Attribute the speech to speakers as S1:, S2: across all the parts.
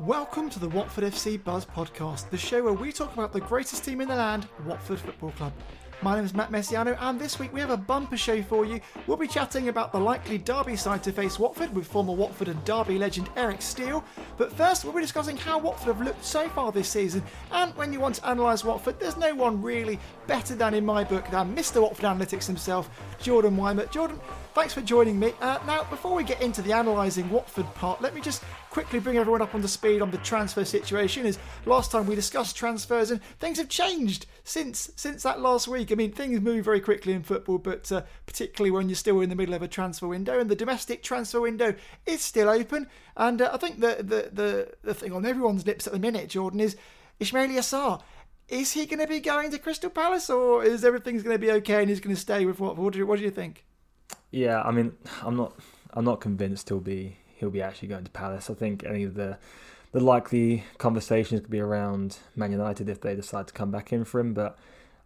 S1: Welcome to the Watford FC Buzz podcast, the show where we talk about the greatest team in the land, Watford Football Club. My name is Matt Messiano, and this week we have a bumper show for you. We'll be chatting about the likely Derby side to face Watford with former Watford and Derby legend Eric Steele. But first, we'll be discussing how Watford have looked so far this season. And when you want to analyse Watford, there's no one really better than, in my book, than Mr. Watford Analytics himself, Jordan Wiemer. Jordan, thanks for joining me. Uh, now, before we get into the analysing Watford part, let me just quickly bring everyone up on the speed on the transfer situation. As last time we discussed transfers, and things have changed since since that last week. I mean, things move very quickly in football, but uh, particularly when you're still in the middle of a transfer window, and the domestic transfer window is still open. And uh, I think the, the the the thing on everyone's lips at the minute, Jordan, is Ismaila Sarr. Is he going to be going to Crystal Palace, or is everything's going to be okay and he's going to stay with Watford? What what do you think?
S2: Yeah, I mean, I'm not, I'm not convinced he'll be, he'll be actually going to Palace. I think any of the, the likely conversations could be around Man United if they decide to come back in for him. But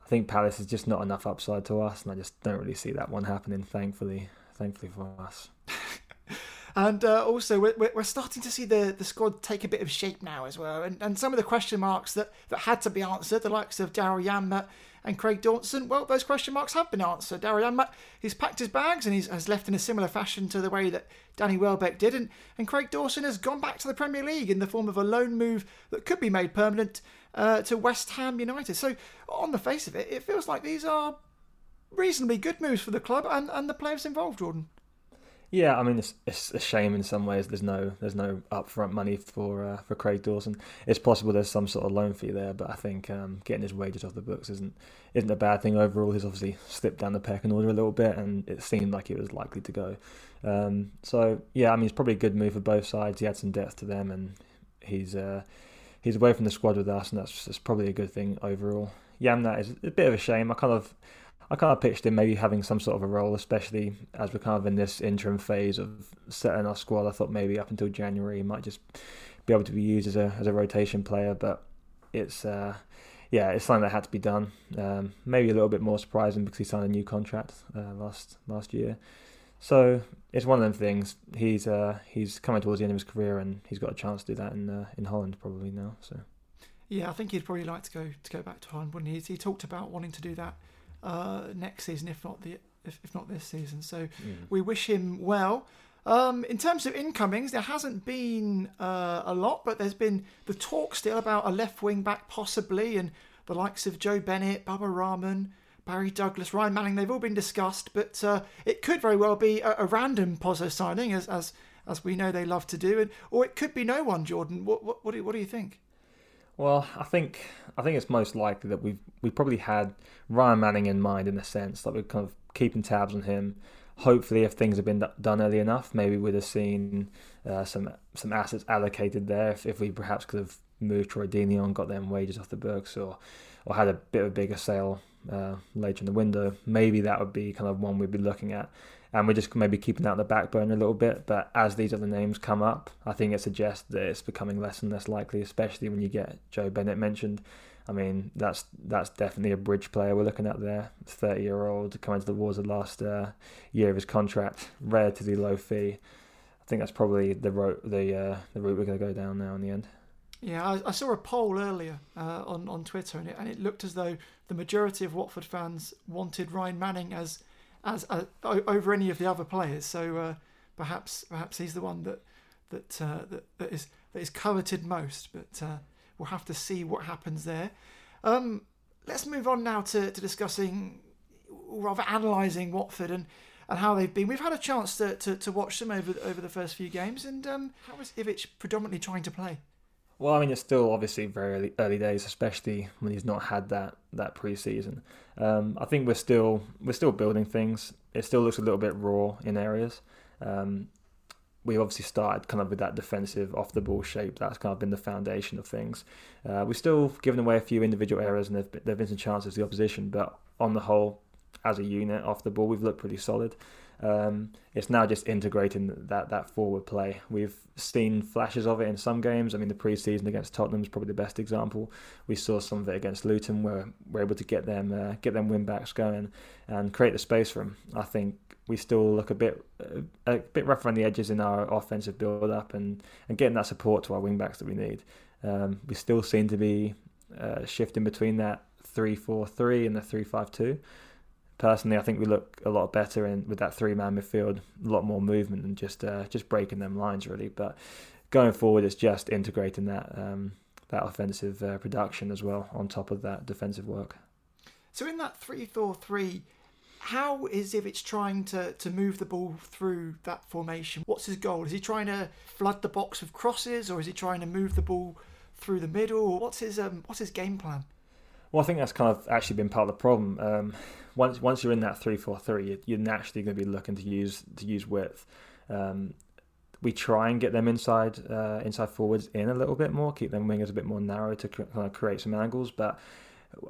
S2: I think Palace is just not enough upside to us, and I just don't really see that one happening. Thankfully, thankfully for us.
S1: And uh, also, we're, we're starting to see the, the squad take a bit of shape now as well. And, and some of the question marks that, that had to be answered, the likes of Daryl Janmaat and Craig Dawson, well, those question marks have been answered. Daryl Janmaat, he's packed his bags and he's has left in a similar fashion to the way that Danny Welbeck did. And, and Craig Dawson has gone back to the Premier League in the form of a loan move that could be made permanent uh, to West Ham United. So, on the face of it, it feels like these are reasonably good moves for the club and, and the players involved, Jordan.
S2: Yeah, I mean it's, it's a shame in some ways. There's no there's no upfront money for uh, for Craig Dawson. It's possible there's some sort of loan fee there, but I think um, getting his wages off the books isn't isn't a bad thing overall. He's obviously slipped down the pecking order a little bit, and it seemed like he was likely to go. Um, so yeah, I mean it's probably a good move for both sides. He had some depth to them, and he's uh, he's away from the squad with us, and that's, that's probably a good thing overall. Janmaat is a bit of a shame. I kind of I kind of pitched him maybe having some sort of a role, especially as we're kind of in this interim phase of setting our squad. I thought maybe up until January he might just be able to be used as a as a rotation player, but it's uh, yeah, it's something that had to be done. Um, maybe a little bit more surprising because he signed a new contract uh, last last year. So it's one of them things. He's uh, he's coming towards the end of his career, and he's got a chance to do that in uh, in Holland probably now. So
S1: Yeah, I think he'd probably like to go to go back to Holland, wouldn't he? He talked about wanting to do that uh, next season, if not the if, if not this season. So we wish him well. Um, in terms of incomings, there hasn't been uh, a lot, but there's been the talk still about a left wing back possibly, and the likes of Joe Bennett, Baba Rahman, Barry Douglas, Ryan Manning. They've all been discussed, but uh, it could very well be a, a random Pozzo signing, as as as we know they love to do, and or it could be no one. Jordan, what what what do you, what do you think?
S2: Well, I think I think it's most likely that we've we probably had Ryan Manning in mind in a sense that we're kind of keeping tabs on him. Hopefully, if things have been done early enough, maybe we'd have seen uh, some some assets allocated there. If, if we perhaps could have moved Troy Deeney on, got them wages off the books, or or had a bit of a bigger sale uh, later in the window, maybe that would be kind of one we'd be looking at. And we're just maybe keeping that on the back burner a little bit. But as these other names come up, I think it suggests that it's becoming less and less likely, especially when you get Joe Bennett mentioned. I mean, that's that's definitely a bridge player we're looking at there. Thirty year old coming towards the wars the last uh, year of his contract, relatively low fee. I think that's probably the route the uh, the route we're going to go down now in the end.
S1: Yeah, I, I saw a poll earlier uh, on on Twitter, and it, and it looked as though the majority of Watford fans wanted Ryan Manning as as uh, over any of the other players. So uh, perhaps perhaps he's the one that that uh, that, that is that is coveted most. But uh, we'll have to see what happens there. Um, let's move on now to, to discussing, rather analysing Watford and, and how they've been. We've had a chance to, to, to watch them over over the first few games, and um, how is Ivic predominantly trying to play?
S2: Well, I mean, it's still obviously very early, early days, especially when he's not had that that pre-season. Um, I think we're still we're still building things. It still looks a little bit raw in areas. Um, we obviously started kind of with that defensive off the ball shape. That's kind of been the foundation of things. Uh, we've still given away a few individual errors and there have been some chances to the opposition, but on the whole, as a unit off the ball, we've looked pretty solid. Um, it's now just integrating that that forward play. We've seen flashes of it in some games. I mean, the pre-season against Tottenham is probably the best example. We saw some of it against Luton, where we're able to get them uh, get them wing backs going and create the space for them. I think we still look a bit a bit rough around the edges in our offensive build up and, and getting that support to our wing backs that we need. Um, we still seem to be uh, shifting between that three four three and the three five two personally, I think we look a lot better in with that three man midfield, a lot more movement and just uh, just breaking them lines really. But going forward, it's just integrating that um, that offensive uh, production as well on top of that defensive work.
S1: So in that three four three, how is Ivic trying to, to move the ball through that formation? What's his goal? Is he trying to flood the box with crosses, or is he trying to move the ball through the middle? What's his um, what's his game plan?
S2: Well, I think that's kind of actually been part of the problem. Um, once once you're in that three four three, you're naturally going to be looking to use to use width. Um, we try and get them inside uh, inside forwards in a little bit more, keep them wingers a bit more narrow to kind of create some angles. But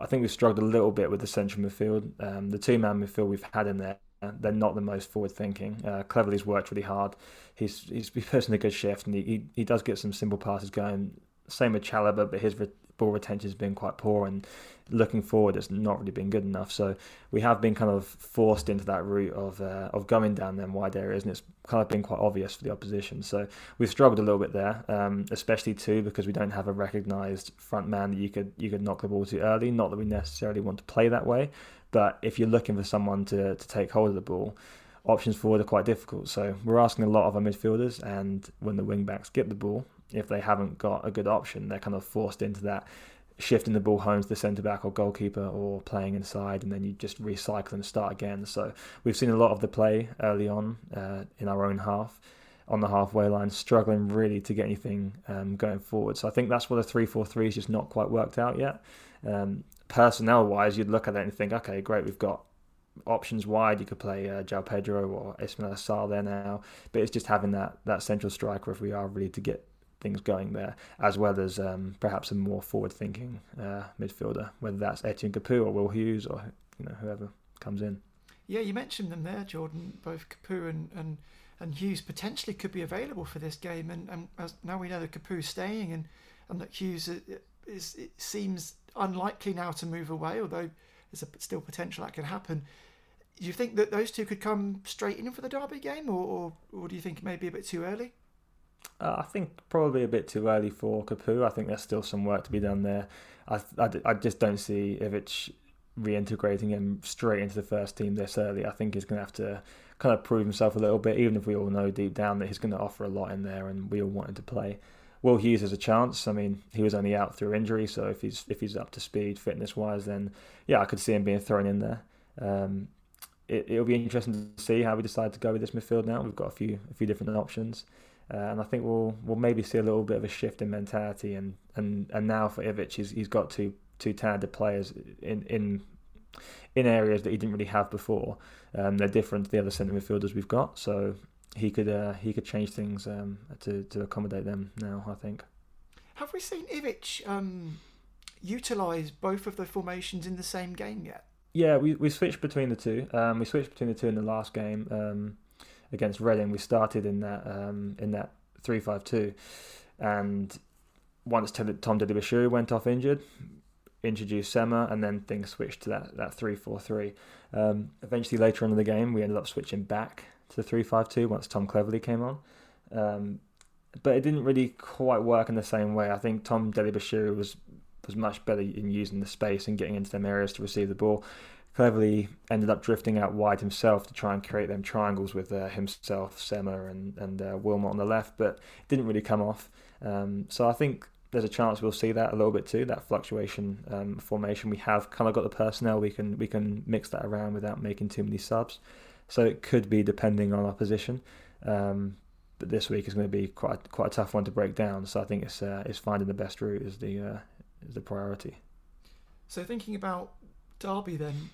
S2: I think we've struggled a little bit with the central midfield. Um, the two man midfield we've had in there, they're not the most forward thinking. Uh, Cleverley's worked really hard. He's he's, he's put in a good shift, and he, he, he does get some simple passes going. Same with Chalobah, but his ball retention has been quite poor, and looking forward, it's not really been good enough. So we have been kind of forced into that route of uh, of going down them wide areas, and it's kind of been quite obvious for the opposition. So we've struggled a little bit there, um, especially too because we don't have a recognised front man that you could you could knock the ball to early. Not that we necessarily want to play that way, but if you're looking for someone to to take hold of the ball. Options forward are quite difficult, so we're asking a lot of our midfielders. And when the wing backs get the ball, if they haven't got a good option, they're kind of forced into that shifting the ball home to the centre back or goalkeeper or playing inside, and then you just recycle and start again. So we've seen a lot of the play early on uh, in our own half on the halfway line, struggling really to get anything um, going forward. So I think that's where the three four three is just not quite worked out yet. Um, personnel wise, you'd look at it and think, okay, great, we've got options wide. You could play uh, João Pedro or Ismaila Sarr there now, but it's just having that that central striker if we are really to get things going there, as well as um, perhaps a more forward-thinking uh, midfielder, whether that's Etienne Capoue or Will Hughes or you know whoever comes in.
S1: Yeah, you mentioned them there, Jordan. Both Capoue and, and, and Hughes potentially could be available for this game, and, and as now we know that Capoue's staying, and and that Hughes is, it seems unlikely now to move away, although there's a, still potential that could happen. Do you think that those two could come straight in for the Derby game, or, or, or do you think maybe a bit too early?
S2: Uh, I think probably a bit too early for Capoue. I think there's still some work to be done there. I, I, I just don't see Ivic reintegrating him straight into the first team this early. I think he's going to have to kind of prove himself a little bit, even if we all know deep down that he's going to offer a lot in there and we all want him to play. Will Hughes has a chance. I mean, he was only out through injury, so if he's if he's up to speed fitness wise, then yeah, I could see him being thrown in there. Um, it, it'll be interesting to see how we decide to go with this midfield now. We've got a few a few different options. Uh, and I think we'll we'll maybe see a little bit of a shift in mentality and and, and now for Ivic he's, he's got two two talented players in in in areas that he didn't really have before. Um, they're different to the other centre midfielders we've got, so he could uh, he could change things um, to to accommodate them now. I think.
S1: Have we seen Ivic um, utilise both of the formations in the same game yet?
S2: Yeah, we, we switched between the two. Um, we switched between the two in the last game. Um, against Reading, we started in that um, in that three five two, and once Tom Dele-Bashiru went off injured, introduced Sema, and then things switched to that that three four three. Um, eventually, later on in the game, we ended up switching back to the three five two once Tom Cleverley came on. Um, but it didn't really quite work in the same way. I think Tom Dele-Bashiru was was much better in using the space and getting into them areas to receive the ball. Cleverley ended up drifting out wide himself to try and create them triangles with uh, himself, Sema, and and uh, Wilmot on the left, but it didn't really come off. Um, so I think there's a chance we'll see that a little bit too. That fluctuation um, formation. We have kind of got the personnel. We can we can mix that around without making too many subs. So it could be depending on our position. Um, but this week is going to be quite quite a tough one to break down. So I think it's uh, it's finding the best route is the uh, is the priority.
S1: So thinking about Derby, then,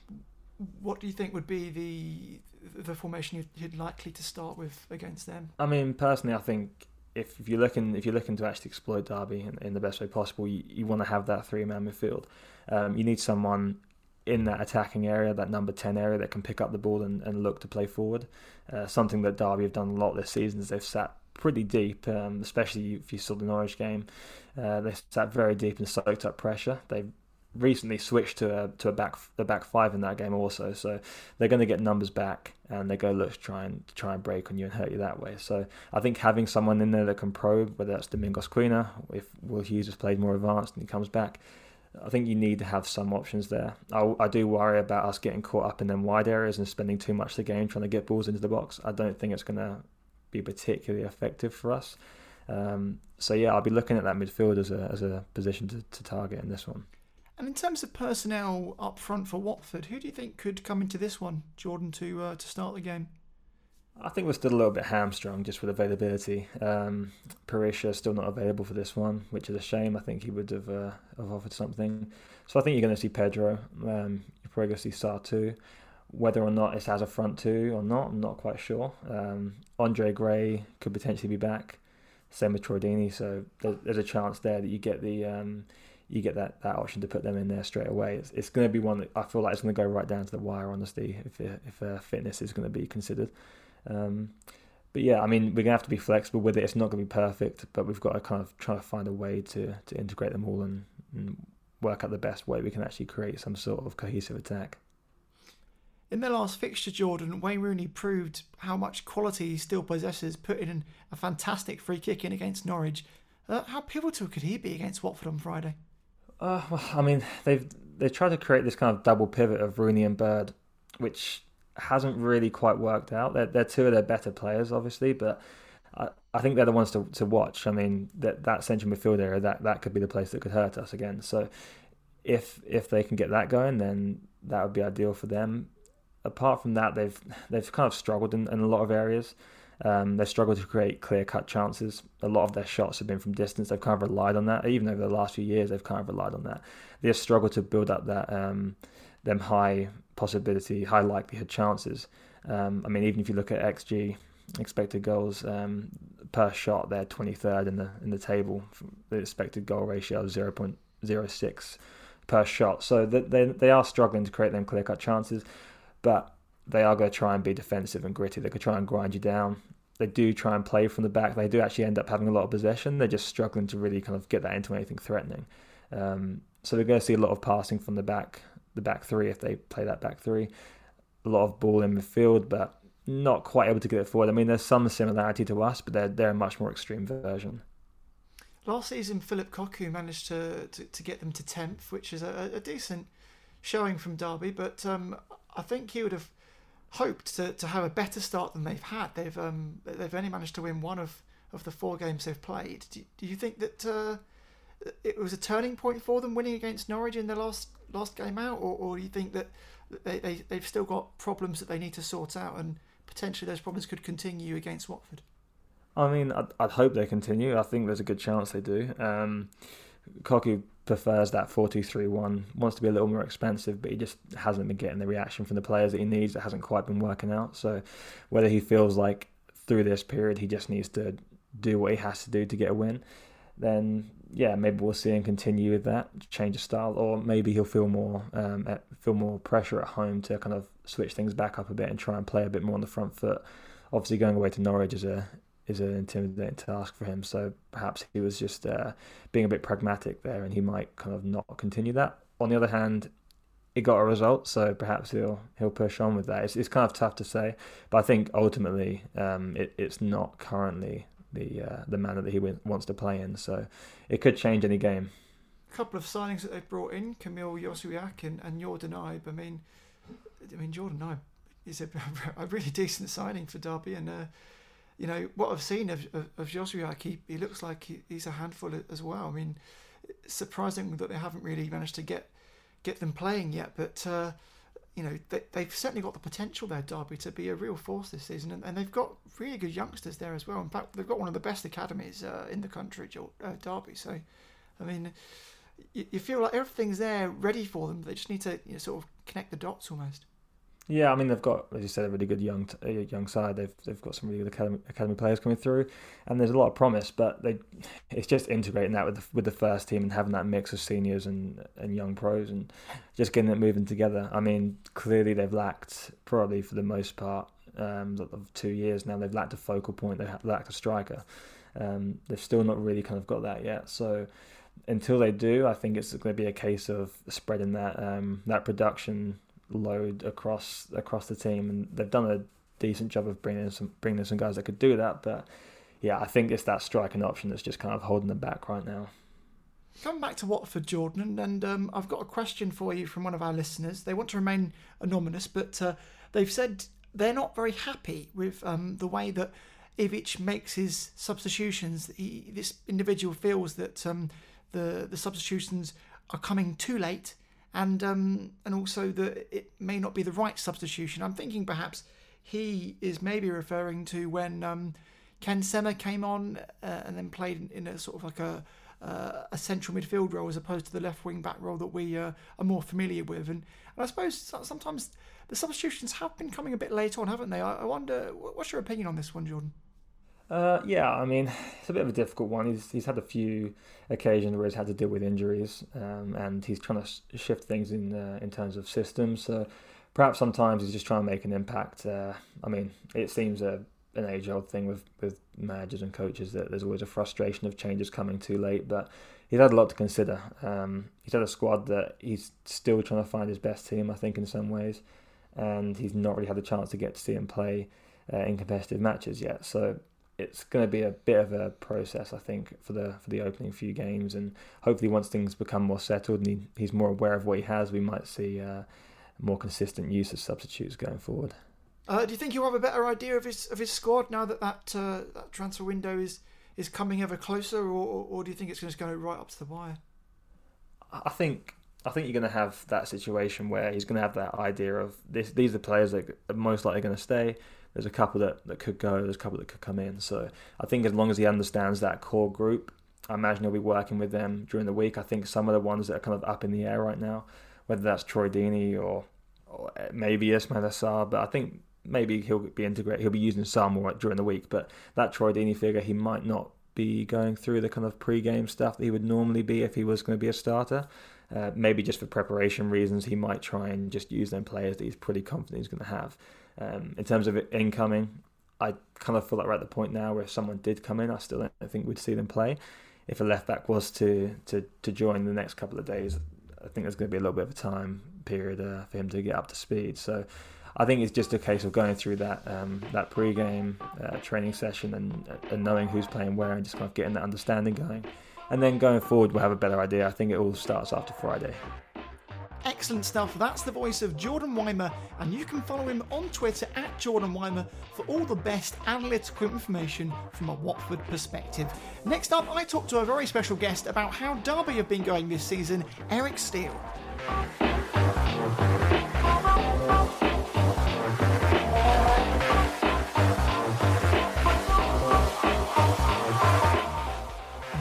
S1: what do you think would be the the formation you'd likely to start with against them?
S2: I mean, personally, I think if, if you're looking if you're looking to actually exploit Derby in, in the best way possible, you, you want to have that three man midfield. Um, you need someone in that attacking area, that number ten area, that can pick up the ball and, and look to play forward. Uh, something that Derby have done a lot this season is they've sat pretty deep, um, especially if you saw the Norwich game. Uh, they sat very deep and soaked up pressure. They've recently switched to a to a back the back five in that game also. So they're going to get numbers back, and they go look to try and to try and break on you and hurt you that way. So I think having someone in there that can probe, whether that's Domingos Quina, if Will Hughes has played more advanced and he comes back. I think you need to have some options there. I, I do worry about us getting caught up in them wide areas and spending too much of the game trying to get balls into the box. I don't think it's going to be particularly effective for us. Um, so yeah, I'll be looking at that midfield as a as a position to, to target in this one.
S1: And in terms of personnel up front for Watford, who do you think could come into this one, Jordan, to uh, to start the game?
S2: I think we're still a little bit hamstrung just with availability. Um, Berisha still not available for this one, which is a shame. I think he would have uh, have offered something. So I think you're going to see Pedro. Um, you're probably going to see Sarr too. Whether or not it's as a front two or not, I'm not quite sure. Um, Andre Gray could potentially be back. Same with Troy Deeney. So there's a chance there that you get the um, you get that, that option to put them in there straight away. It's, it's going to be one that I feel like it's going to go right down to the wire, honestly, if if uh, fitness is going to be considered. Um, but yeah, I mean, we're going to have to be flexible with it. It's not going to be perfect, but we've got to kind of try to find a way to, to integrate them all and, and work out the best way we can actually create some sort of cohesive attack.
S1: In their last fixture, Jordan, Wayne Rooney proved how much quality he still possesses, putting in a fantastic free kick in against Norwich. Uh, how pivotal could he be against Watford on Friday?
S2: Uh, well, I mean, they've they tried to create this kind of double pivot of Rooney and Bird, which hasn't really quite worked out. They're, they're two of their better players, obviously, but I, I think they're the ones to, to watch. I mean, that that central midfield area that, that could be the place that could hurt us again. So if if they can get that going, then that would be ideal for them. Apart from that, they've they've kind of struggled in, in a lot of areas. Um, they struggled to create clear cut chances. A lot of their shots have been from distance. They've kind of relied on that. Even over the last few years, they've kind of relied on that. They've struggled to build up that um, them high possibility, high likelihood chances. Um, I mean, even if you look at XG, expected goals um, per shot, they're 23rd in the in the table. The expected goal ratio of 0.06 per shot. So they they are struggling to create them clear cut chances, but they are going to try and be defensive and gritty. Going to try and grind you down. They do try and play from the back. They do actually end up having a lot of possession. They're just struggling to really kind of get that into anything threatening. Um, so we're going to see a lot of passing from the back, the back three if they play that back three. A lot of ball in midfield, but not quite able to get it forward. I mean, there's some similarity to us, but they're they're a much more extreme version.
S1: Last season, Phillip Cocu managed to, to, to get them to tenth, which is a, a decent showing from Derby. But um, I think he would have hoped to, to have a better start than they've had. They've um, they've only managed to win one of, of the four games they've played. Do, do you think that uh, it was a turning point for them winning against Norwich in their last last game out, or, or do you think that they, they they've still got problems that they need to sort out, and potentially those problems could continue against Watford?
S2: I mean, I'd, I'd hope they continue. I think there's a good chance they do. Um, Cocu prefers that 4-2-3-1, wants to be a little more expensive, but he just hasn't been getting the reaction from the players that he needs. It hasn't quite been working out. So whether he feels like through this period he just needs to do what he has to do to get a win, then yeah, maybe we'll see him continue with that, change of style, or maybe he'll feel more um, feel more pressure at home to kind of switch things back up a bit and try and play a bit more on the front foot. Obviously, going away to Norwich is a is an intimidating task for him. So perhaps he was just uh, being a bit pragmatic there, and he might kind of not continue that. On the other hand, it got a result, so perhaps he'll he'll push on with that. It's, it's kind of tough to say, but I think ultimately um, it, it's not currently the uh, the manner that he wants to play in. So it could change any game.
S1: A couple of signings that they've brought in, Kamil Jozwiak and, and Jordan Ibe. I mean, I mean Jordan Ibe is a, a really decent signing for Derby, and uh, you know what I've seen of of, of Jozwiak, he, he looks like he, he's a handful as well. I mean, surprising that they haven't really managed to get get them playing yet, but. Uh, you know, they, have certainly got the potential there, Derby, to be a real force this season, and, and, they've got really good youngsters there as well. In fact, they've got one of the best academies uh, in the country, uh, Derby. So, I mean, you, you, feel like everything's there ready for them. They just need to you know, sort of connect the dots almost.
S2: Yeah, I mean they've got, as you said, a really good young young side. They've they've got some really good academy, academy players coming through, and there's a lot of promise. But they, it's just integrating that with the, with the first team and having that mix of seniors and and young pros and just getting it moving together. I mean, clearly they've lacked probably for the most part um, of two years now. They've lacked a focal point. They've lacked a striker. Um, they've still not really kind of got that yet. So until they do, I think it's going to be a case of spreading that um, that production load across across the team, and they've done a decent job of bringing in some bringing in some guys that could do that. But yeah, I think it's that striking option that's just kind of holding them back right now.
S1: Coming back to Watford, Jordan, and um, I've got a question for you from one of our listeners. They want to remain anonymous, but uh, they've said they're not very happy with um, the way that Ivic makes his substitutions. He, this individual feels that um, the the substitutions are coming too late and um, and also that it may not be the right substitution. I'm thinking perhaps he is maybe referring to when um, Ken Sema came on uh, and then played in, a sort of like a uh, a central midfield role as opposed to the left wing back role that we uh, are more familiar with. And, and I suppose sometimes the substitutions have been coming a bit late on, haven't they? I, I wonder, what's your opinion on this one, Jordan?
S2: Uh, yeah, I mean, it's a bit of a difficult one. He's he's had a few occasions where he's had to deal with injuries, um, and he's trying to shift things in uh, in terms of systems. So perhaps sometimes he's just trying to make an impact. Uh, I mean, it seems a an age old thing with with managers and coaches that there's always a frustration of changes coming too late, but. He's had a lot to consider. Um, he's had a squad that he's still trying to find his best team, I think, in some ways, and he's not really had the chance to get to see him play uh, in competitive matches yet. So it's going to be a bit of a process, I think, for the for the opening few games, and hopefully once things become more settled and he, he's more aware of what he has, we might see uh, more consistent use of substitutes going forward.
S1: Uh, do you think you'll have a better idea of his of his squad now that that, uh, that transfer window is is coming ever closer, or, or do you think it's going to go right up to the wire?
S2: I think I think you're going to have that situation where he's going to have that idea of this. These are the players that are most likely going to stay there's a couple that, that could go, there's a couple that could come in. So I think as long as he understands that core group, I imagine he'll be working with them during the week. I think some of the ones that are kind of up in the air right now, whether that's Troy Deeney or, or maybe Ismaila Sarr, but I think maybe he'll be integrated. He'll be using some more during the week, but that Troy Deeney figure, he might not be going through the kind of pre-game stuff that he would normally be if he was going to be a starter. Uh, maybe just for preparation reasons, he might try and just use them players that he's pretty confident he's going to have. Um, in terms of incoming, I kind of feel like we're at the point now where if someone did come in, I still don't think we'd see them play. If a left back was to, to, to join the next couple of days, I think there's going to be a little bit of a time period uh, for him to get up to speed. So I think it's just a case of going through that um, that pre-game uh, training session and, and knowing who's playing where and just kind of getting that understanding going. And then going forward, we'll have a better idea. I think it all starts after Friday.
S1: Excellent stuff. That's the voice of Jordan Wiemer, and you can follow him on Twitter at Jordan Wiemer for all the best analytical information from a Watford perspective. Next up, I talk to a very special guest about how Derby have been going this season, Eric Steele.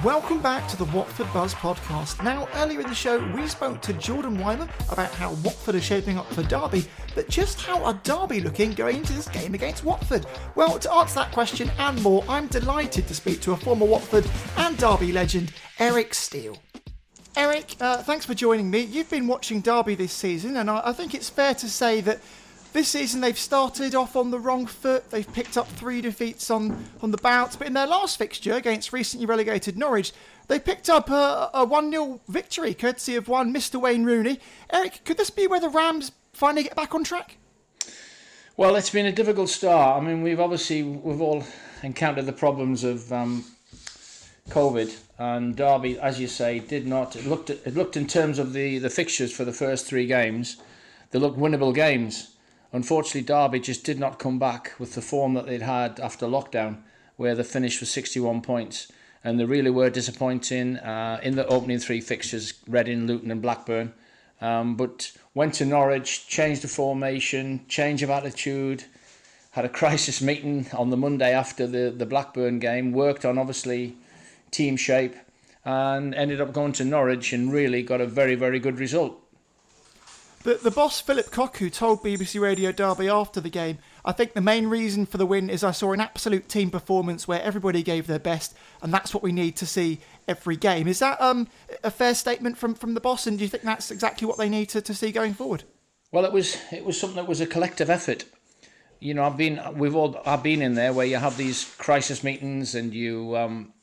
S1: Welcome back to the Watford Buzz podcast. Now, earlier in the show, we spoke to Jordan Wiemer about how Watford are shaping up for Derby, but just how are Derby looking going into this game against Watford? Well, to answer that question and more, I'm delighted to speak to a former Watford and Derby legend, Eric Steele. Eric, uh, thanks for joining me. You've been watching Derby this season, and I, I think it's fair to say that this season they've started off on the wrong foot. They've picked up three defeats on, on the bounce, but in their last fixture against recently relegated Norwich, they picked up a, a 1 0 victory courtesy of one Mr. Wayne Rooney. Eric, could this be where the Rams finally get back on track?
S3: Well, it's been a difficult start. I mean, we've obviously we've all encountered the problems of um, COVID, and Derby, as you say, did not. It looked it looked in terms of the the fixtures for the first three games, they looked winnable games. Unfortunately, Derby just did not come back with the form that they'd had after lockdown, where they finished with 61 points, and they really were disappointing uh, in the opening three fixtures: Reading, Luton, and Blackburn. Um, but went to Norwich, changed the formation, change of attitude, had a crisis meeting on the Monday after the, the Blackburn game, worked on obviously team shape, and ended up going to Norwich and really got a very, very good result.
S1: The, the boss, Phillip Cocu, told BBC Radio Derby after the game, I think the main reason for the win is I saw an absolute team performance where everybody gave their best, and that's what we need to see every game. Is that um, a fair statement from, from the boss, and do you think that's exactly what they need to, to see going forward?
S3: Well, it was it was something that was a collective effort. You know, I've been we've all I've been in there where you have these crisis meetings and you um,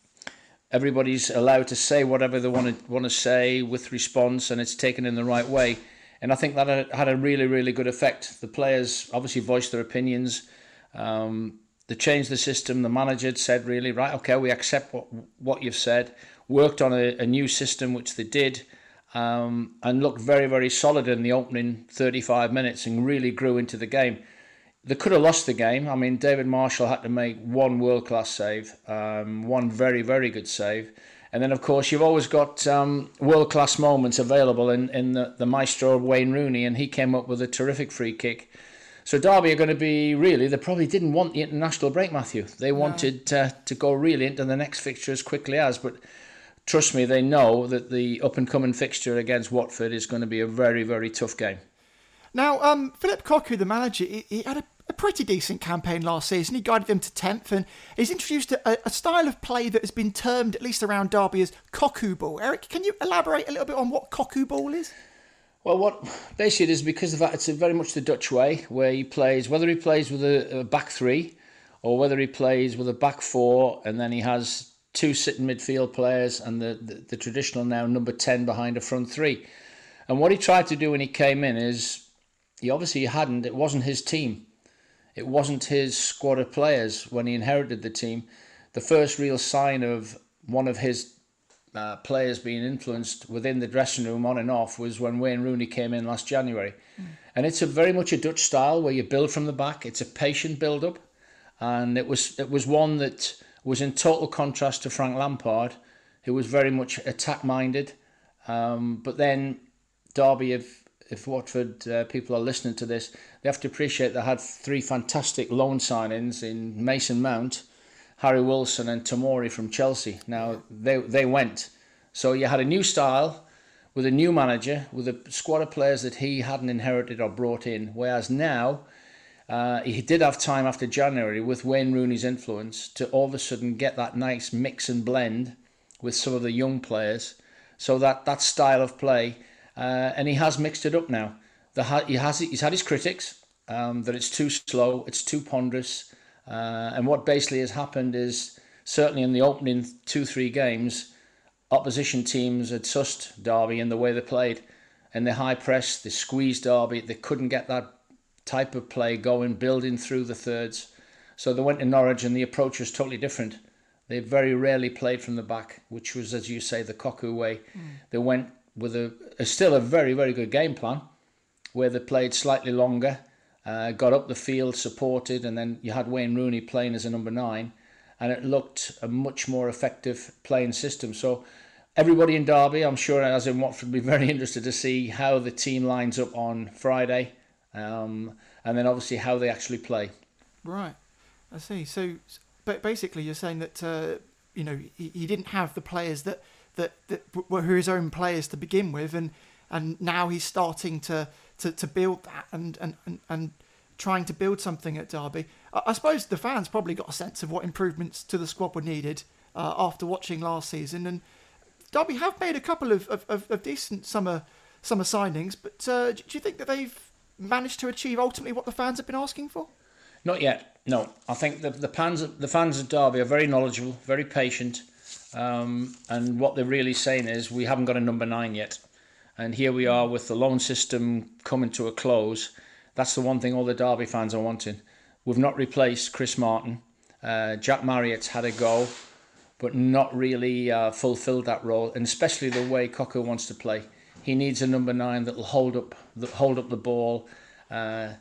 S3: everybody's allowed to say whatever they want to want to say with response, and it's taken in the right way. And I think that had a really, really good effect. The players obviously voiced their opinions. Um, they changed the system. The manager said, really, right, okay, we accept what, what you've said. Worked on a, a new system, which they did, um, and looked very, very solid in the opening 35 minutes and really grew into the game. They could have lost the game. I mean, David Marshall had to make one world class save, um, one very, very good save. And then, of course, you've always got um, world class moments available in, in the, the maestro Wayne Rooney, and he came up with a terrific free kick. So Derby are going to be really, they probably didn't want the international break, Matthew. They wanted uh, to go really into the next fixture as quickly as, but trust me, they know that the up and coming fixture against Watford is going to be a very, very tough game.
S1: Now, um, Phillip Cocu, the manager, he, he had a a pretty decent campaign last season. He guided them to 10th and he's introduced a, a, style of play that has been termed, at least around Derby, as Cocu ball. Eric, can you elaborate a little bit on what Cocu ball is?
S3: Well, what basically it is because of that, it's very much the Dutch way where he plays, whether he plays with a, a back three or whether he plays with a back four and then he has two sitting midfield players and the, the, the traditional now number 10 behind a front three. And what he tried to do when he came in is he obviously hadn't, it wasn't his team it wasn't his squad of players when he inherited the team. The first real sign of one of his uh, players being influenced within the dressing room on and off was when Wayne Rooney came in last January. Mm. And it's a very much a Dutch style where you build from the back. It's a patient build up. And it was it was one that was in total contrast to Frank Lampard, who was very much attack minded. Um, but then Derby have if Watford uh, people are listening to this, they have to appreciate they had three fantastic loan signings in Mason Mount, Harry Wilson, and Tomori from Chelsea. Now they they went, so you had a new style with a new manager with a squad of players that he hadn't inherited or brought in. Whereas now. Uh, he did have time after January with Wayne Rooney's influence to all of a sudden get that nice mix and blend with some of the young players. So that, that style of play uh, and he has mixed it up now. The he has he's had his critics um, that it's too slow, it's too ponderous, uh, and what basically has happened is certainly in the opening two three games, opposition teams had sussed Derby in the way they played, and they high press, they squeezed Derby, they couldn't get that type of play going, building through the thirds. So they went to Norwich, and the approach was totally different. They very rarely played from the back, which was, as you say, the Cocu way. Mm. They went with a, a, still a very very good game plan, where they played slightly longer, uh, got up the field, supported, and then you had Wayne Rooney playing as a number nine, and it looked a much more effective playing system. So. Everybody in Derby, I'm sure, as in Watford, will be very interested to see how the team lines up on Friday, um, and then obviously how they actually play.
S1: Right, I see. So, but basically, you're saying that uh, you know he, he didn't have the players that that, that were his own players to begin with, and and now he's starting to to, to build that and, and, and, and trying to build something at Derby. I, suppose the fans probably got a sense of what improvements to the squad were needed uh, after watching last season, and Derby have made a couple of, of, of decent summer summer signings. But uh, do you think that they've managed to achieve ultimately what the fans have been asking for?
S3: Not yet. No, I think the the fans the fans of Derby are very knowledgeable, very patient. Um, and what they're really saying is we haven't got a number nine yet. And here we are with the loan system coming to a close. That's the one thing all the Derby fans are wanting. We've not replaced Chris Martin. Uh, Jack Marriott's had a go, but not really uh, fulfilled that role, and especially the way Cocker wants to play. He needs a number nine that'll hold up, the, hold up the ball. Uh,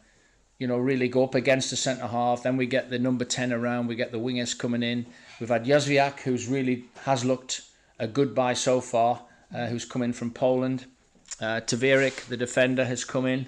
S3: you know, really go up against the centre half. Then we get the number 10 around, we get the wingers coming in. We've had Jozwiak, who's really has looked a good buy so far, uh, who's come in from Poland. Uh, Taveric, the defender, has come in.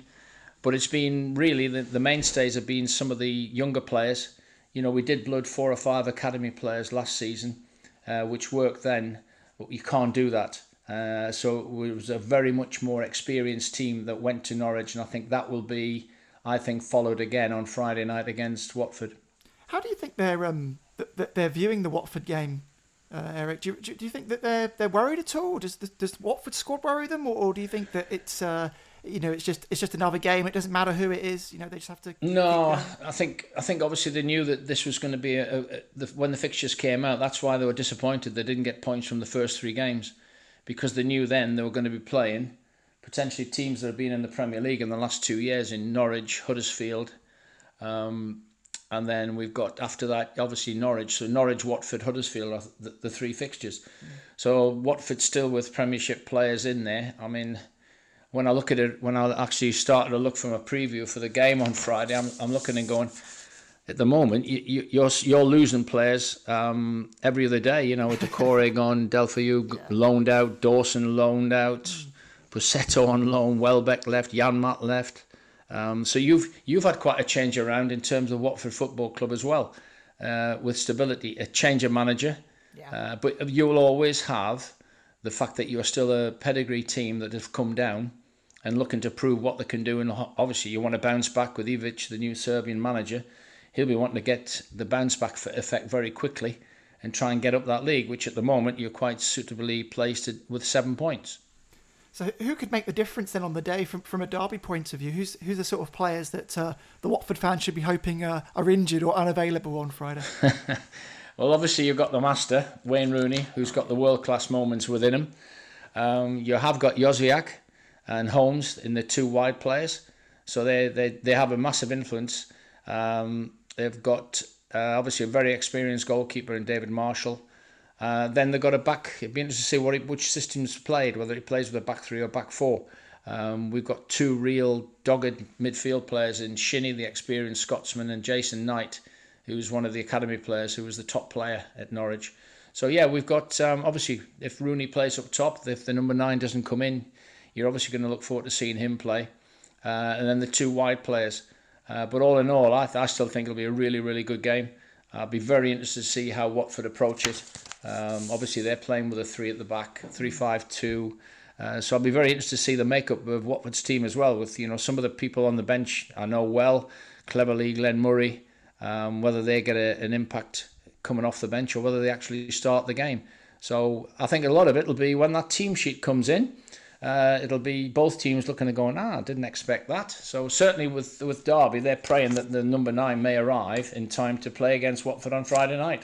S3: But it's been really the, the mainstays have been some of the younger players. You know, we did blood four or five academy players last season, uh, which worked then, but you can't do that. Uh, so it was a very much more experienced team that went to Norwich, and I think that will be, I think, followed again on Friday night against Watford.
S1: How do you think they're um that they're viewing the Watford game, uh, Eric? Do you, do you think that they're they're worried at all? Does the, does Watford squad worry them, or, or do you think that it's uh, you know, it's just it's just another game. It doesn't matter who it is. You know, they just have to.
S3: No, I think I think obviously they knew that this was going to be a, a, the, when the fixtures came out. That's why they were disappointed. They didn't get points from the first three games because they knew then they were going to be playing potentially teams that have been in the Premier League in the last two years in Norwich, Huddersfield, um, and then we've got after that obviously Norwich. So Norwich, Watford, Huddersfield are the, the three fixtures. Mm. So Watford still with Premiership players in there. I mean when I look at it, when I actually started to look from a preview for the game on Friday, I'm, I'm looking and going, at the moment, you, you, you're you're losing players um, every other day. You know, with the Corey gone, Deulofeu yeah. loaned out, Dawson loaned out, mm. On loan, Welbeck left, Janmaat left. Um, so you've you've had quite a change around in terms of Watford Football Club as well, uh, with stability, a change of manager. Yeah. Uh, but you'll always have the fact that you're still a pedigree team that have come down and looking to prove what they can do. And obviously, you want to bounce back with Ivic, the new Serbian manager. He'll be wanting to get the bounce back effect very quickly and try and get up that league, which at the moment you're quite suitably placed with seven points.
S1: So who could make the difference then on the day from, from a derby point of view? Who's who's the sort of players that uh, the Watford fans should be hoping uh, are injured or unavailable on Friday?
S3: well, obviously you've got the master Wayne Rooney, who's got the world class moments within him. Um, you have got Jozwiak, and Holmes in the two wide players. So they, they, they have a massive influence. Um, they've got uh, obviously a very experienced goalkeeper in David Marshall. Uh, then they've got a back. It'd be interesting to see what he, which systems played, whether he plays with a back three or back four. Um, we've got two real dogged midfield players in Shinnie, the experienced Scotsman, and Jason Knight, who's one of the academy players, who was the top player at Norwich. So yeah, we've got um, obviously if Rooney plays up top, if the number nine doesn't come in, you're obviously going to look forward to seeing him play. Uh, and then the two wide players. Uh, but all in all, I, I still think it'll be a really, really good game. I'll be very interested to see how Watford approach it. Um, obviously, they're playing with a three at the back, three-five-two. Uh, so I'll be very interested to see the makeup of Watford's team as well. With you know some of the people on the bench I know well, Cleverley Glenn Murray, um, whether they get a, an impact coming off the bench or whether they actually start the game. So I think a lot of it will be when that team sheet comes in uh, it'll be both teams looking and going, ah, I didn't expect that. So certainly with with Derby, they're praying that the number nine may arrive in time to play against Watford on Friday night.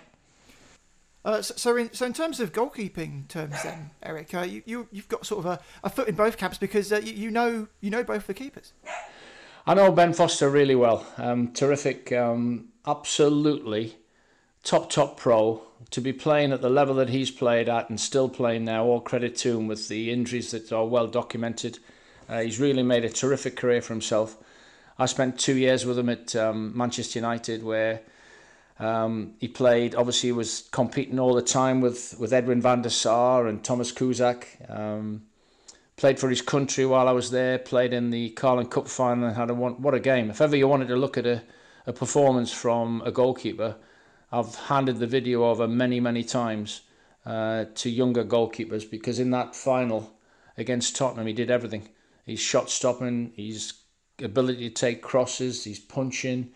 S1: Uh, so, so, in so in terms of goalkeeping terms, then Eric, uh, you, you you've got sort of a, a foot in both camps because uh, you, you know you know both the keepers.
S3: I know Ben Foster really well. Um, terrific, um, absolutely top top pro to be playing at the level that he's played at and still playing now, all credit to him with the injuries that are well documented. Uh, he's really made a terrific career for himself. I spent two years with him at um, Manchester United where um, he played, obviously, he was competing all the time with, with Edwin van der Sar and Thomas Kuszczak. Um, played for his country while I was there, played in the Carling Cup final and had a what a game. If ever you wanted to look at a, a performance from a goalkeeper, I've handed the video over many, many times uh, to younger goalkeepers because in that final against Tottenham, he did everything. He's shot stopping, his ability to take crosses, his punching,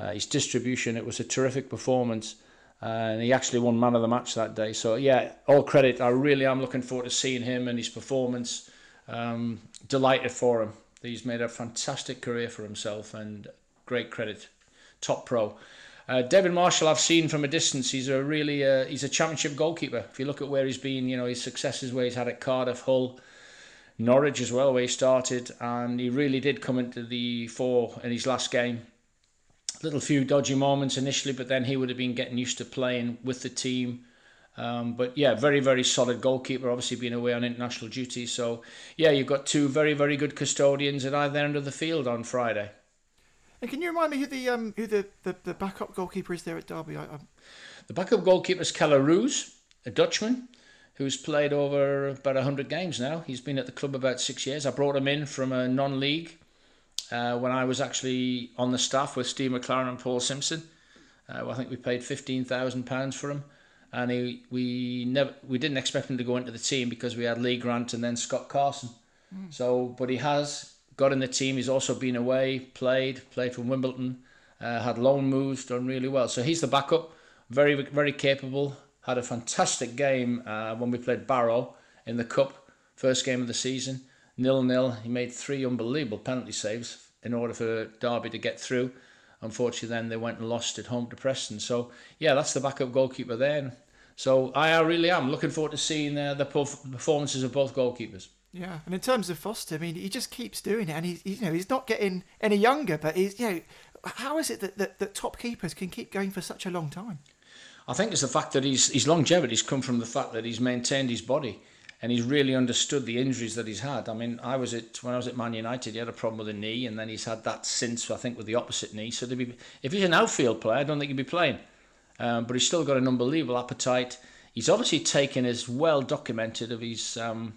S3: uh, his distribution. It was a terrific performance. Uh, and he actually won man of the match that day. So, yeah, all credit. I really am looking forward to seeing him and his performance. Um, delighted for him. He's made a fantastic career for himself and great credit. Top pro. Uh, David Marshall, I've seen from a distance. He's a really uh, he's a championship goalkeeper. If you look at where he's been, you know his successes where he's had at Cardiff, Hull, Norwich as well, where he started, and he really did come into the fore in his last game. Little few dodgy moments initially, but then he would have been getting used to playing with the team. Um, but yeah, very, very solid goalkeeper, obviously being away on international duty. So yeah, you've got two very, very good custodians at either end of the field on Friday.
S1: And can you remind me who the um, who the, the, the backup goalkeeper is there at Derby? I,
S3: the backup goalkeeper is Kelle Roos, a Dutchman who's played over about 100 games now. He's been at the club about six years. I brought him in from a non league uh, when I was actually on the staff with Steve McClaren and Paul Simpson. Uh, I think we paid £15,000 for him. And he, we never we didn't expect him to go into the team because we had Lee Grant and then Scott Carson. Mm. So, but he has got in the team. He's also been away, played, played for Wimbledon, uh, had loan moves, done really well. So he's the backup, very very capable. Had a fantastic game uh, when we played Barrow in the cup, first game of the season nil nil. He made three unbelievable penalty saves in order for Derby to get through. Unfortunately, then they went and lost at home to Preston. So yeah, that's the backup goalkeeper there. So I really am looking forward to seeing uh, the performances of both goalkeepers.
S1: Yeah, and in terms of Foster, I mean, he just keeps doing it, and he's you know he's not getting any younger, but he's you know how is it that, that, that top keepers can keep going for such a long time?
S3: I think it's the fact that his his longevity's come from the fact that he's maintained his body and he's really understood the injuries that he's had. I mean, I was at when I was at Man United, he had a problem with the knee, and then he's had that since I think with the opposite knee. So be, if he's an outfield player, I don't think he'd be playing. Um, but he's still got an unbelievable appetite. He's obviously taken as well documented of his um,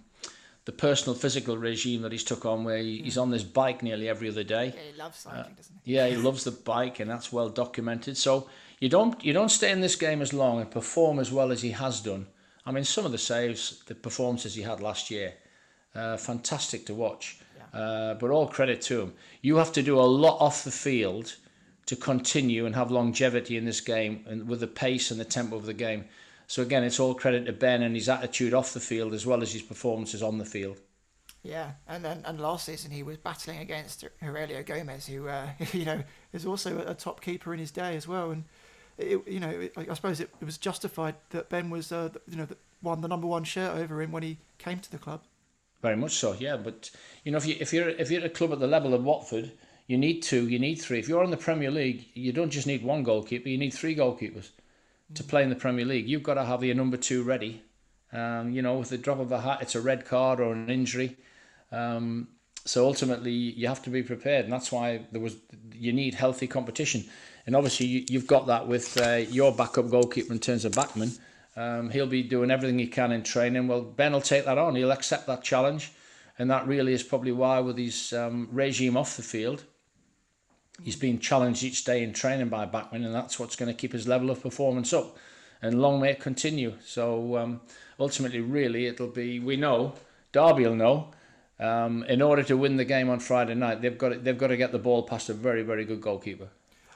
S3: the personal physical regime that he's took on, where he, he's on this bike nearly every other day.
S1: Yeah, he loves cycling, uh, doesn't
S3: he? Yeah, he loves the bike, and that's well documented. So you don't you don't stay in this game as long and perform as well as he has done I mean, some of the saves, the performances he had last year, uh, fantastic to watch. Yeah. Uh, but all credit to him. You have to do a lot off the field to continue and have longevity in this game and with the pace and the tempo of the game. So again, it's all credit to Ben and his attitude off the field as well as his performances on the field.
S1: Yeah, and then and last season he was battling against Heurelho Gomes, who uh, you know is also a top keeper in his day as well, and it, you know, it, I suppose it, it, was justified that Ben was, uh, you know, the, won the number one shirt over him when he came to the club.
S3: Very much so, yeah. But you know, if you if you're if you're at a club at the level of Watford, you need two, you need three. If you're in the Premier League, you don't just need one goalkeeper; you need three goalkeepers mm. to play in the Premier League. You've got to have your number two ready. Um, you know, with the drop of a hat, it's a red card or an injury. Um, so ultimately, you have to be prepared, and that's why there was you need healthy competition. And obviously, you, have got that with uh, your backup goalkeeper in terms of Bachmann. Um, he'll be doing everything he can in training. Well, Ben will take that on. He'll accept that challenge. And that really is probably why, with his um, regime off the field, he's being challenged each day in training by Bachmann, and that's what's going to keep his level of performance up. And long may it continue. So um, ultimately, really, it'll be, we know, Derby will know, um, in order to win the game on Friday night, they've got to, they've got to get the ball past a very, very good goalkeeper.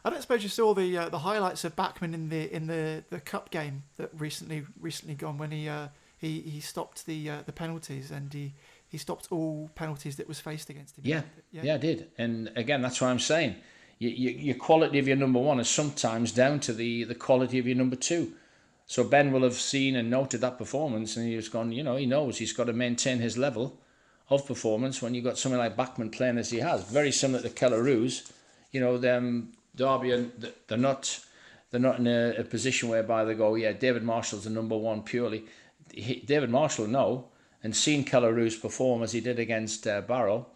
S1: I don't suppose you saw the uh, the highlights of Bachmann in the in the, the cup game that recently recently gone when he uh, he he stopped the uh, the penalties and he he stopped all penalties that was faced against him.
S3: Yeah, yeah, yeah I did. And again, that's what I'm saying. You, you, your quality of your number one is sometimes down to the the quality of your number two. So Ben will have seen and noted that performance, and he's gone. You know, he knows he's got to maintain his level of performance when you've got someone like Bachmann playing as he has. Very similar to Kelle Roos. You know, them Derby, and they're not they're not in a, a, position whereby they go, yeah, David Marshall's the number one purely. He, David Marshall, no, and seeing Kelle Roos perform as he did against uh, Barrow,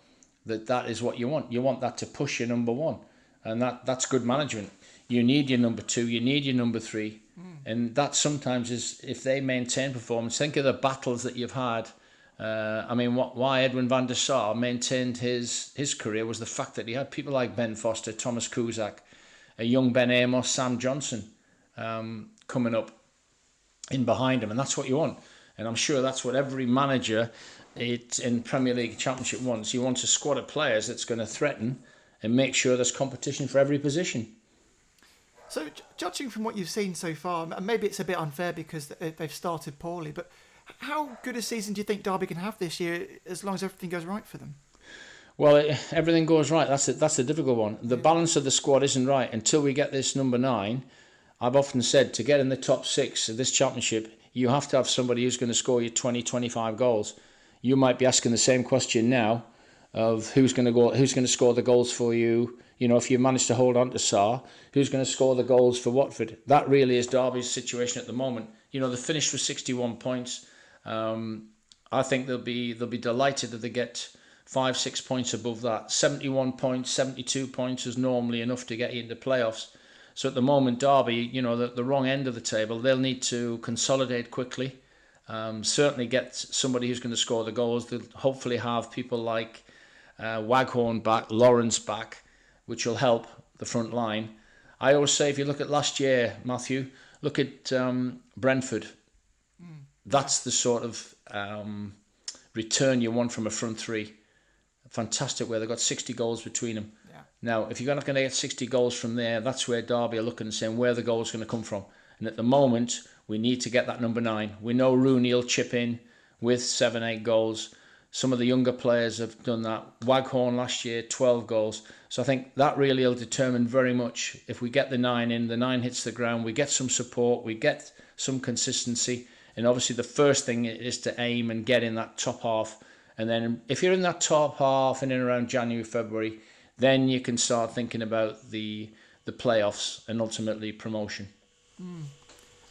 S3: that that is what you want. You want that to push your number one, and that that's good management. You need your number two, you need your number three, mm. and that sometimes is if they maintain performance. Think of the battles that you've had. Uh, I mean, what, why Edwin van der Sar maintained his his career was the fact that he had people like Ben Foster, Thomas Kuszczak, a young Ben Amos, Sam Johnstone um, coming up in behind him, and that's what you want. And I'm sure that's what every manager it, in Premier League Championship wants. You want a squad of players that's going to threaten and make sure there's competition for every position.
S1: So, judging from what you've seen so far, and maybe it's a bit unfair because they've started poorly, but how good a season do you think Derby can have this year as long as everything goes right for them?
S3: Well, it, everything goes right. That's a, that's a difficult one. The balance of the squad isn't right until we get this number nine. I've often said to get in the top six of this championship, you have to have somebody who's going to score you 20, 25 goals. You might be asking the same question now of who's going to go, who's going to score the goals for you. You know, if you manage to hold on to Sarr, who's going to score the goals for Watford? That really is Derby's situation at the moment. You know, they finished with 61 points. Um, I think they'll be they'll be delighted that they get five six points above that. 71 points, 72 points is normally enough to get you into playoffs. So at the moment, Derby, you know, the, the wrong end of the table, they'll need to consolidate quickly. Um, certainly get somebody who's going to score the goals. They'll hopefully have people like uh, Waghorn back, Lawrence back, which will help the front line. I always say, if you look at last year, Matthew, look at um, Brentford. That's the sort of um, return you want from a front three. Fantastic, where they've got 60 goals between them. Yeah. Now, if you're not going to get 60 goals from there, that's where Derby are looking and saying where the goals going to come from. And at the moment, we need to get that number nine. We know Rooney will chip in with seven, eight goals. Some of the younger players have done that. Waghorn last year, 12 goals. So I think that really will determine very much if we get the nine in, the nine hits the ground, we get some support, we get some consistency. And obviously, the first thing is to aim and get in that top half. And then if you're in that top half and in around January, February, then you can start thinking about the the playoffs and ultimately promotion.
S1: Mm.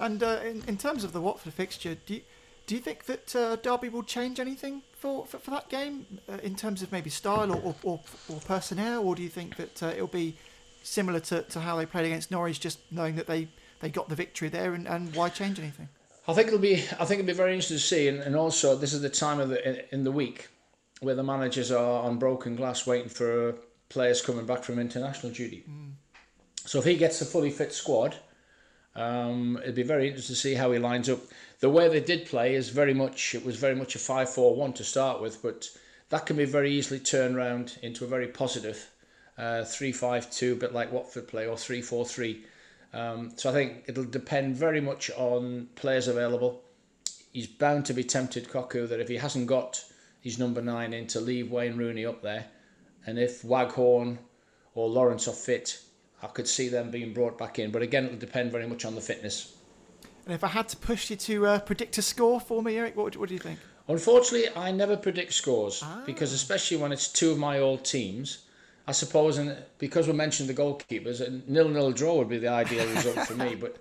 S1: And uh, in, in terms of the Watford fixture, do you, do you think that uh, Derby will change anything for, for, for that game uh, in terms of maybe style or, or, or, personnel, or do you think that uh, it'll be similar to, to how they played against Norwich, just knowing that they, they got the victory there, and, and why change anything?
S3: I think it'll be I think it'll be very interesting to see, and, and also this is the time of the in, in the week where the managers are on broken glass waiting for players coming back from international duty. Mm. So if he gets a fully fit squad um, it'd be very interesting to see how he lines up. The way they did play is very much it was very much a 5-4-1 to start with, but that can be very easily turned around into a very positive uh, 3-5-2, a bit like Watford play, or 3-4-3. Um, so I think it'll depend very much on players available. He's bound to be tempted, Cocu, that if he hasn't got his number nine in to leave Wayne Rooney up there, and if Waghorn or Lawrence are fit, I could see them being brought back in. But again, it'll depend very much on the fitness.
S1: And if I had to push you to uh, predict a score for me, Eric, what, what do you think?
S3: Unfortunately, I never predict scores ah. because, especially when it's two of my old teams, I suppose, and because we mentioned the goalkeepers, a nil-nil draw would be the ideal result for me. But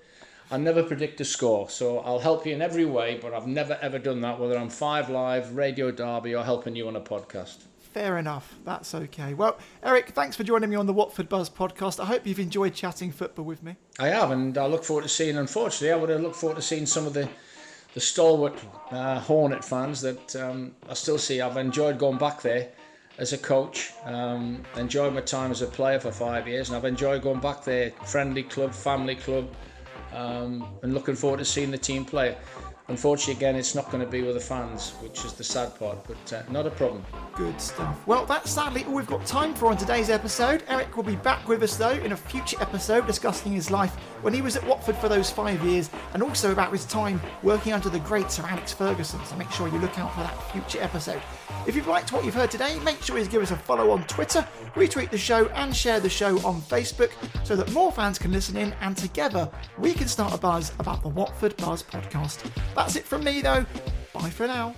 S3: I never predict a score, so I'll help you in every way. But I've never ever done that, whether I'm five live, Radio Derby, or helping you on a podcast.
S1: Fair enough. That's okay. Well, Eric, thanks for joining me on the Watford Buzz podcast. I hope you've enjoyed chatting football with me.
S3: I have, and I look forward to seeing. Unfortunately, I would have looked forward to seeing some of the the stalwart uh, Hornet fans that um, I still see. I've enjoyed going back there as a coach. Um, enjoyed my time as a player for five years, and I've enjoyed going back there. Friendly club, family club, um, and looking forward to seeing the team play. Unfortunately, again, it's not going to be with the fans, which is the sad part, but uh, not a problem.
S1: Good stuff. Well, that's sadly all we've got time for on today's episode. Eric will be back with us, though, in a future episode discussing his life when he was at Watford for those five years and also about his time working under the great Sir Alex Ferguson. So make sure you look out for that future episode. If you've liked what you've heard today, make sure you give us a follow on Twitter, retweet the show, and share the show on Facebook so that more fans can listen in and together we can start a buzz about the Watford Buzz podcast. That's it from me though. Bye for now.